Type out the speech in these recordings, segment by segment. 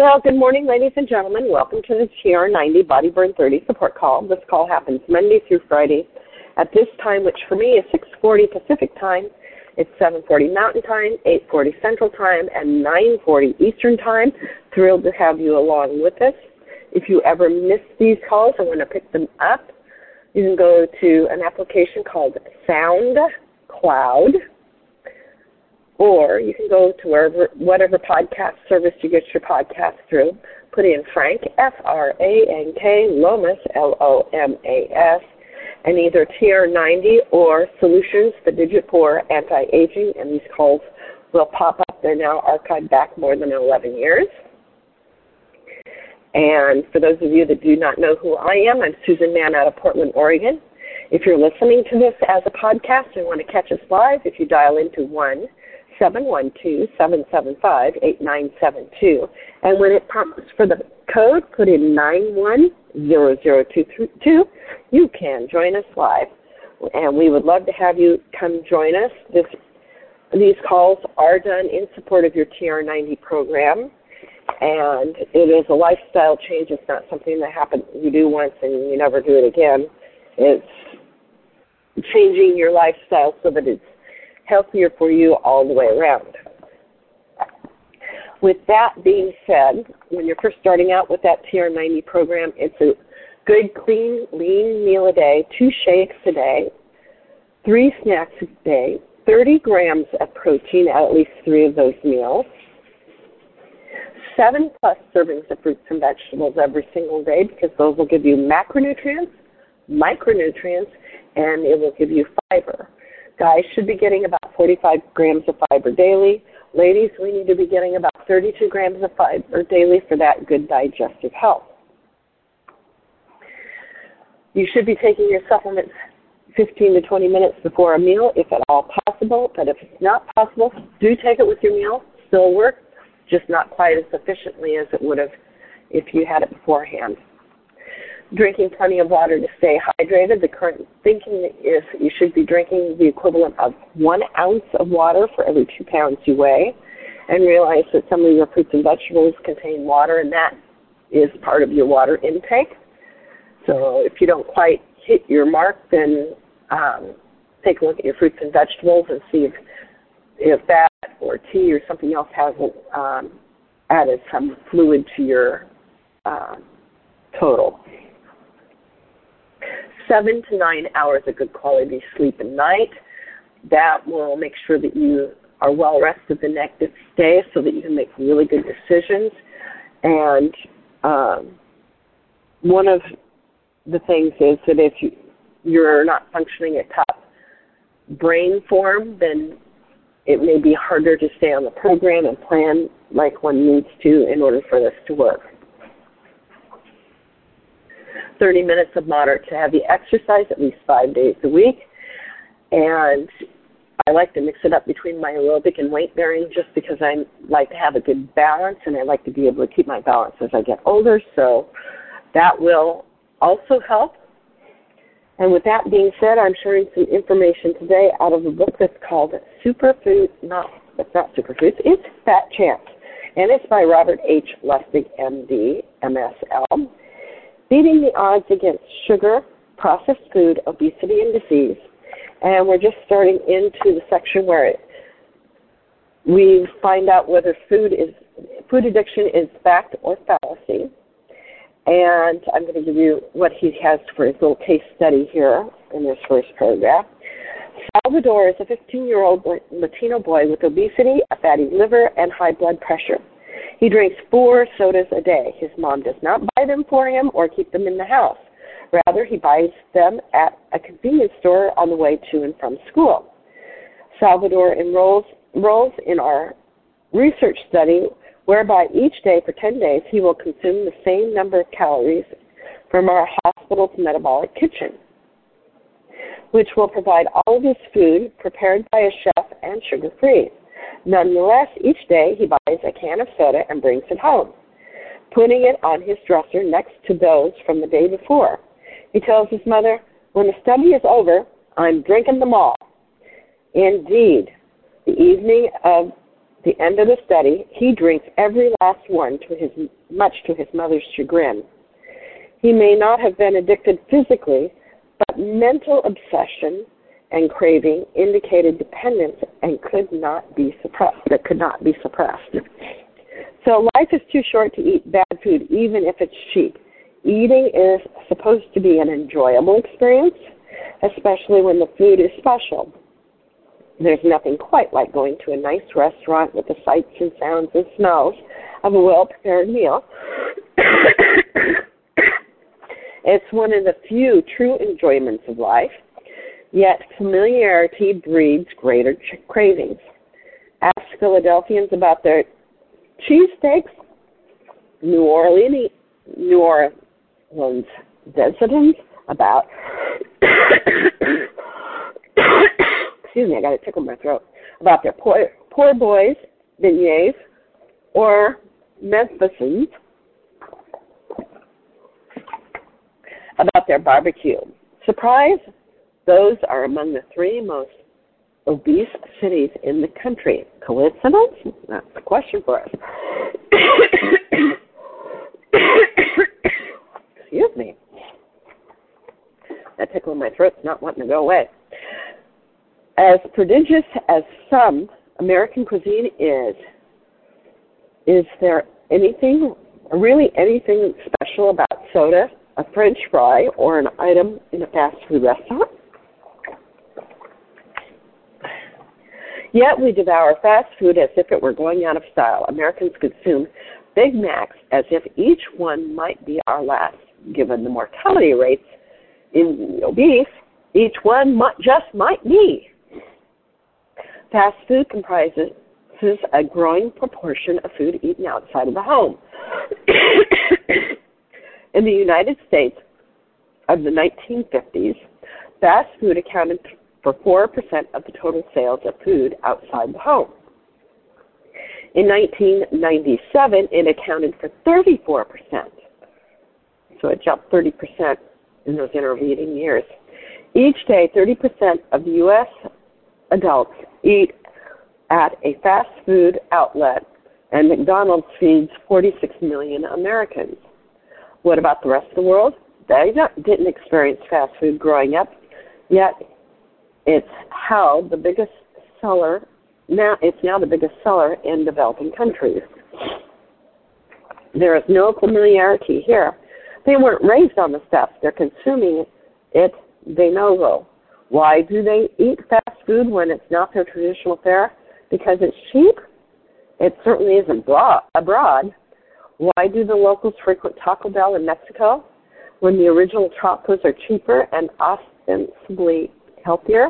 Well, good morning, ladies and gentlemen. Welcome to the TR90 Body Burn 30 support call. This call happens Monday through Friday at this time, which for me is 6:40 Pacific time. It's 7:40 Mountain Time, 8:40 Central Time, and 9:40 Eastern Time. Thrilled to have you along with us. If you ever miss these calls and want to pick them up, you can go to an application called SoundCloud or you can go to wherever, whatever podcast service you get your podcast through. Put in Frank, F R A N K, Lomas, L O M A S, and either TR90 or Solutions, the Digit Poor Anti Aging, and these calls will pop up. They're now archived back more than 11 years. And for those of you that do not know who I am, I'm Susan Mann out of Portland, Oregon. If you're listening to this as a podcast and want to catch us live, if you dial into 1 712-775-8972. And when it prompts for the code, put in 910022. You can join us live. And we would love to have you come join us. This, these calls are done in support of your TR90 program. And it is a lifestyle change. It's not something that happens you do once and you never do it again. It's changing your lifestyle so that it's healthier for you all the way around. With that being said, when you're first starting out with that TR90 program, it's a good, clean, lean meal a day, two shakes a day, three snacks a day, 30 grams of protein at at least three of those meals, seven plus servings of fruits and vegetables every single day because those will give you macronutrients, micronutrients, and it will give you fiber. Guys should be getting about 45 grams of fiber daily. Ladies, we need to be getting about 32 grams of fiber daily for that good digestive health. You should be taking your supplements 15 to 20 minutes before a meal, if at all possible. But if it's not possible, do take it with your meal. Still works, just not quite as efficiently as it would have if you had it beforehand drinking plenty of water to stay hydrated. The current thinking is you should be drinking the equivalent of one ounce of water for every two pounds you weigh. And realize that some of your fruits and vegetables contain water, and that is part of your water intake. So if you don't quite hit your mark, then um, take a look at your fruits and vegetables and see if, if that or tea or something else hasn't um, added some fluid to your uh, total seven to nine hours of good quality sleep a night. That will make sure that you are well rested the next day so that you can make really good decisions. And um, one of the things is that if you, you're not functioning at top brain form, then it may be harder to stay on the program and plan like one needs to in order for this to work. 30 minutes of moderate to heavy exercise at least five days a week. And I like to mix it up between my aerobic and weight bearing just because I like to have a good balance and I like to be able to keep my balance as I get older. So that will also help. And with that being said, I'm sharing some information today out of a book that's called Superfood, not, it's not Superfoods, it's Fat Chance. And it's by Robert H. Lustig, MD, MSL. Beating the odds against sugar, processed food, obesity, and disease. And we're just starting into the section where it, we find out whether food is food addiction is fact or fallacy. And I'm going to give you what he has for his little case study here in this first paragraph. Salvador is a 15 year old Latino boy with obesity, a fatty liver, and high blood pressure. He drinks four sodas a day. His mom does not buy them for him or keep them in the house. Rather, he buys them at a convenience store on the way to and from school. Salvador enrolls, in our research study whereby each day for 10 days he will consume the same number of calories from our hospital's metabolic kitchen, which will provide all of his food prepared by a chef and sugar free. Nonetheless, each day he buys a can of soda and brings it home, putting it on his dresser next to those from the day before. He tells his mother, When the study is over, I'm drinking them all. Indeed, the evening of the end of the study, he drinks every last one to his much to his mother's chagrin. He may not have been addicted physically, but mental obsession and craving indicated dependence and could not be suppressed. That could not be suppressed. So life is too short to eat bad food, even if it's cheap. Eating is supposed to be an enjoyable experience, especially when the food is special. There's nothing quite like going to a nice restaurant with the sights and sounds and smells of a well prepared meal. it's one of the few true enjoyments of life, yet familiarity breeds greater ch- cravings. Ask Philadelphians about their cheesesteaks, New Orleans, New Orleans residents about excuse me, I got a tickle my throat, about their poor, poor boys, beignets, or Memphisans, about their barbecue. Surprise? Those are among the three most obese cities in the country. Coincidence? That's the question for us. Excuse me. That tickle in my throat's not wanting to go away. As prodigious as some American cuisine is, is there anything, really anything special about soda, a french fry, or an item in a fast food restaurant? Yet we devour fast food as if it were going out of style. Americans consume Big Macs as if each one might be our last. Given the mortality rates in obese, each one might, just might be. Fast food comprises a growing proportion of food eaten outside of the home. in the United States of the 1950s, fast food accounted for 4% of the total sales of food outside the home. In 1997, it accounted for 34%. So it jumped 30% in those intervening years. Each day, 30% of U.S. adults eat at a fast food outlet, and McDonald's feeds 46 million Americans. What about the rest of the world? They didn't experience fast food growing up, yet it's how the biggest seller now it's now the biggest seller in developing countries. There is no familiarity here. They weren't raised on the stuff. They're consuming it de novo. Why do they eat fast food when it's not their traditional fare? Because it's cheap? It certainly isn't abroad. Why do the locals frequent Taco Bell in Mexico when the original tacos are cheaper and ostensibly healthier?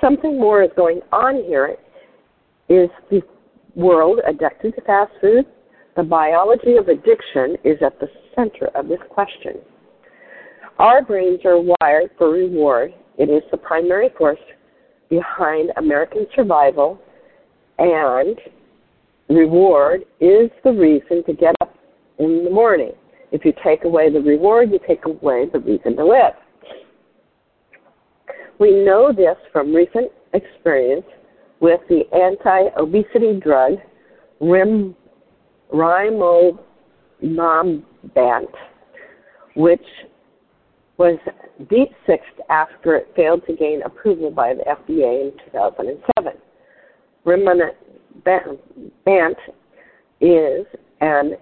Something more is going on here. Is the world addicted to fast food? The biology of addiction is at the center of this question. Our brains are wired for reward. It is the primary force behind American survival, and reward is the reason to get up in the morning. If you take away the reward, you take away the reason to live. We know this from recent experience with the anti-obesity drug Rim, Rimonabant, which was deep sixth after it failed to gain approval by the FDA in 2007. Rimonabant is an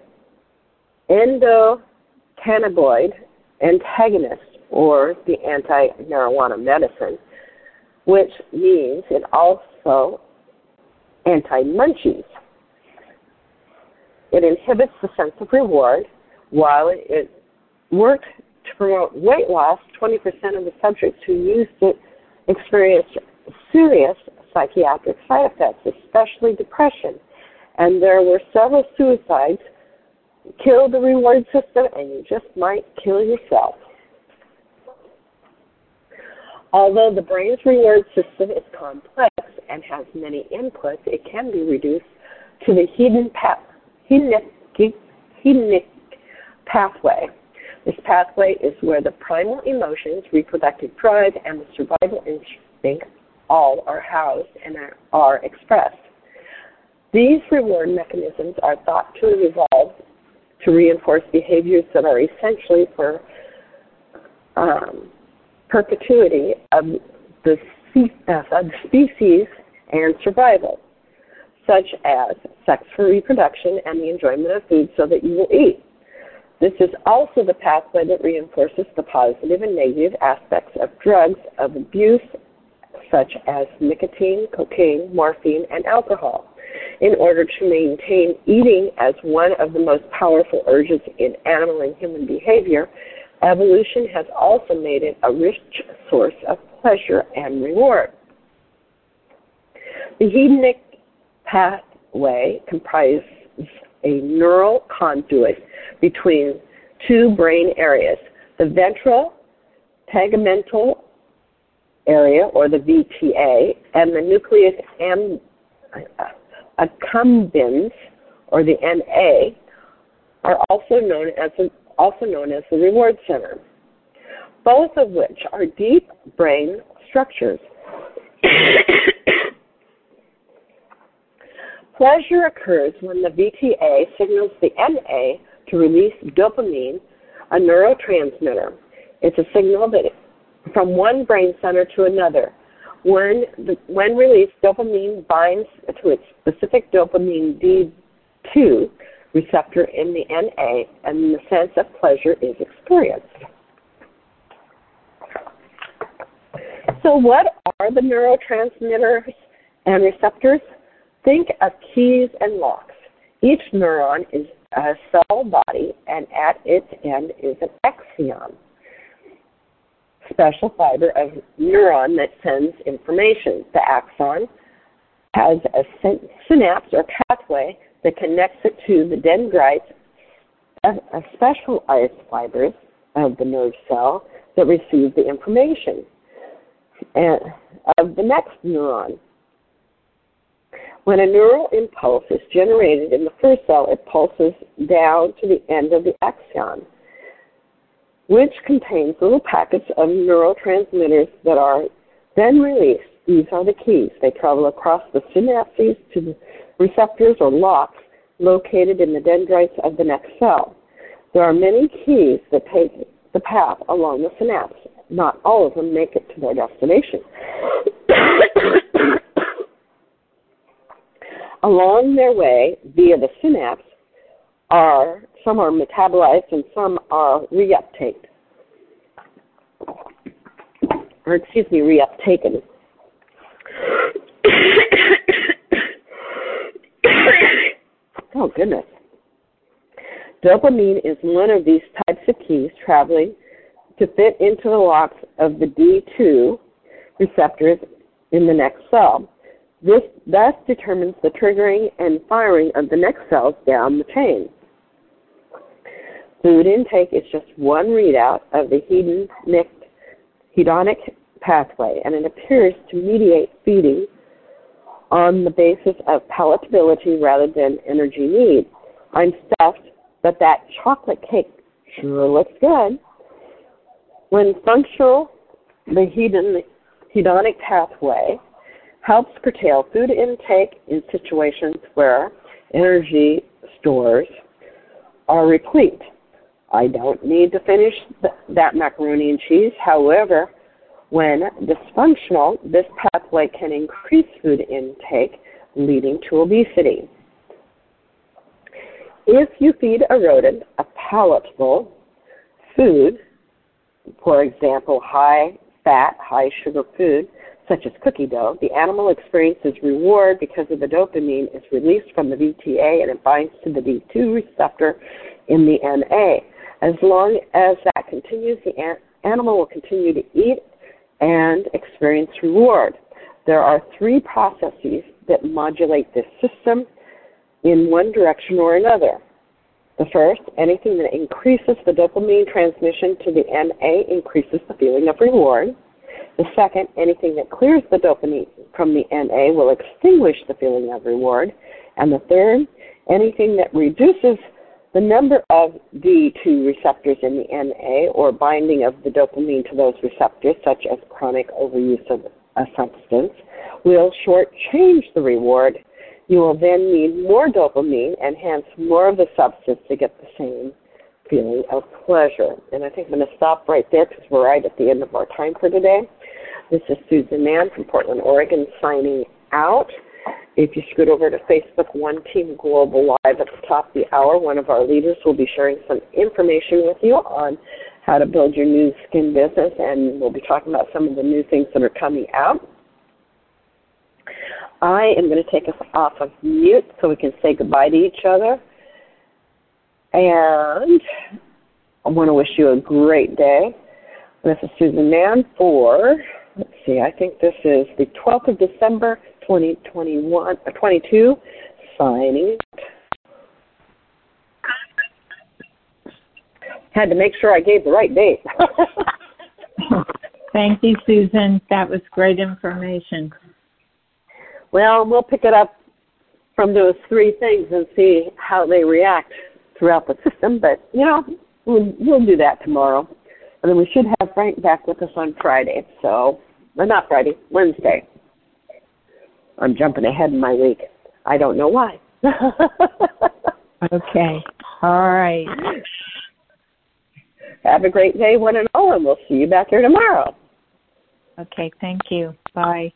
endocannabinoid antagonist or the anti-marijuana medicine, which means it also anti-munchies. It inhibits the sense of reward while it worked to promote weight loss. 20% of the subjects who used it experienced serious psychiatric side effects, especially depression. And there were several suicides. Kill the reward system, and you just might kill yourself. Although the brain's reward system is complex and has many inputs, it can be reduced to the hedonic, hedonic pathway. This pathway is where the primal emotions, reproductive drive, and the survival instinct all are housed and are expressed. These reward mechanisms are thought to evolve to reinforce behaviors that are essentially for um, perpetuity of the, species and survival, such as sex for reproduction and the enjoyment of food so that you will eat. This is also the pathway that reinforces the positive and negative aspects of drugs of abuse, such as nicotine, cocaine, morphine, and alcohol. In order to maintain eating as one of the most powerful urges in animal and human behavior, evolution has also made it a rich source of pleasure and reward. The hedonic pathway comprises a neural conduit between two brain areas, the ventral tegmental area, or the VTA, and the nucleus accumbens, or the NA, are also known as the, also known as the reward center, both of which are deep brain structures. Pleasure occurs when the VTA signals the NA to release dopamine, a neurotransmitter. It's a signal that from one brain center to another. When, the, when released, dopamine binds to its specific dopamine D2 receptor in the NA, and the sense of pleasure is experienced. So, what are the neurotransmitters and receptors? Think of keys and locks. Each neuron is a cell body, and at its end is an axon, special fiber of neuron that sends information. The axon has a synapse or pathway that connects it to the dendrites, a specialized fibers of the nerve cell that receive the information and of the next neuron. When a neural impulse is generated in the first cell, it pulses down to the end of the axon, which contains little packets of neurotransmitters that are then released. These are the keys. They travel across the synapses to the receptors or locks located in the dendrites of the next cell. There are many keys that take the path along the synapse. Not all of them make it to their destination. along their way via the synapse are some are metabolized and some are reuptaked. Or excuse me, reuptaken. oh goodness. Dopamine is one of these types of keys traveling to fit into the locks of the D2 receptors in the next cell. This thus determines the triggering and firing of the next cells down the chain. Food intake is just one readout of the hedonic, pathway, and it appears to mediate feeding on the basis of palatability rather than energy need. I'm stuffed, but that chocolate cake sure looks good. When functional, the hedonic, hedonic pathway helps curtail food intake in situations where energy stores are replete. I don't need to finish th- that macaroni and cheese. However, when dysfunctional, this pathway can increase food intake, leading to obesity. If you feed a rodent a palatable food, for example, high fat, high sugar food, such as cookie dough, the animal experiences reward because of the dopamine is released from the VTA and it binds to the D2 receptor in the NA. As long as that continues, the an- animal will continue to eat and experience reward. There are three processes that modulate this system in one direction or another. The first, anything that increases the dopamine transmission to the NA increases the feeling of reward. The second, anything that clears the dopamine from the NA will extinguish the feeling of reward. And the third, anything that reduces the number of D2 receptors in the NA or binding of the dopamine to those receptors, such as chronic overuse of a substance, will shortchange the reward You will then need more dopamine and hence more of the substance to get the same feeling of pleasure. And I think I'm going to stop right there because we're right at the end of our time for today. This is Susan Mann from Portland, Oregon, signing out. If you scoot over to Facebook, One Team Global Live at the top of the hour, one of our leaders will be sharing some information with you on how to build your Nu Skin business, and we'll be talking about some of the new things that are coming out. I am going to take us off of mute so we can say goodbye to each other. And I want to wish you a great day. This is Susan Mann for, let's see, I think this is the 12th of December, 2021, uh, 22, signing. Had to make sure I gave the right date. Thank you, Susan. That was great information. Well, we'll pick it up from those three things and see how they react throughout the system. But you know, we'll, we'll do that tomorrow, and then we should have Frank back with us on Friday. So, well, not Friday, Wednesday. I'm jumping ahead in my week. I don't know why. okay. All right. Have a great day, one and all, and we'll see you back here tomorrow. Okay. Thank you. Bye.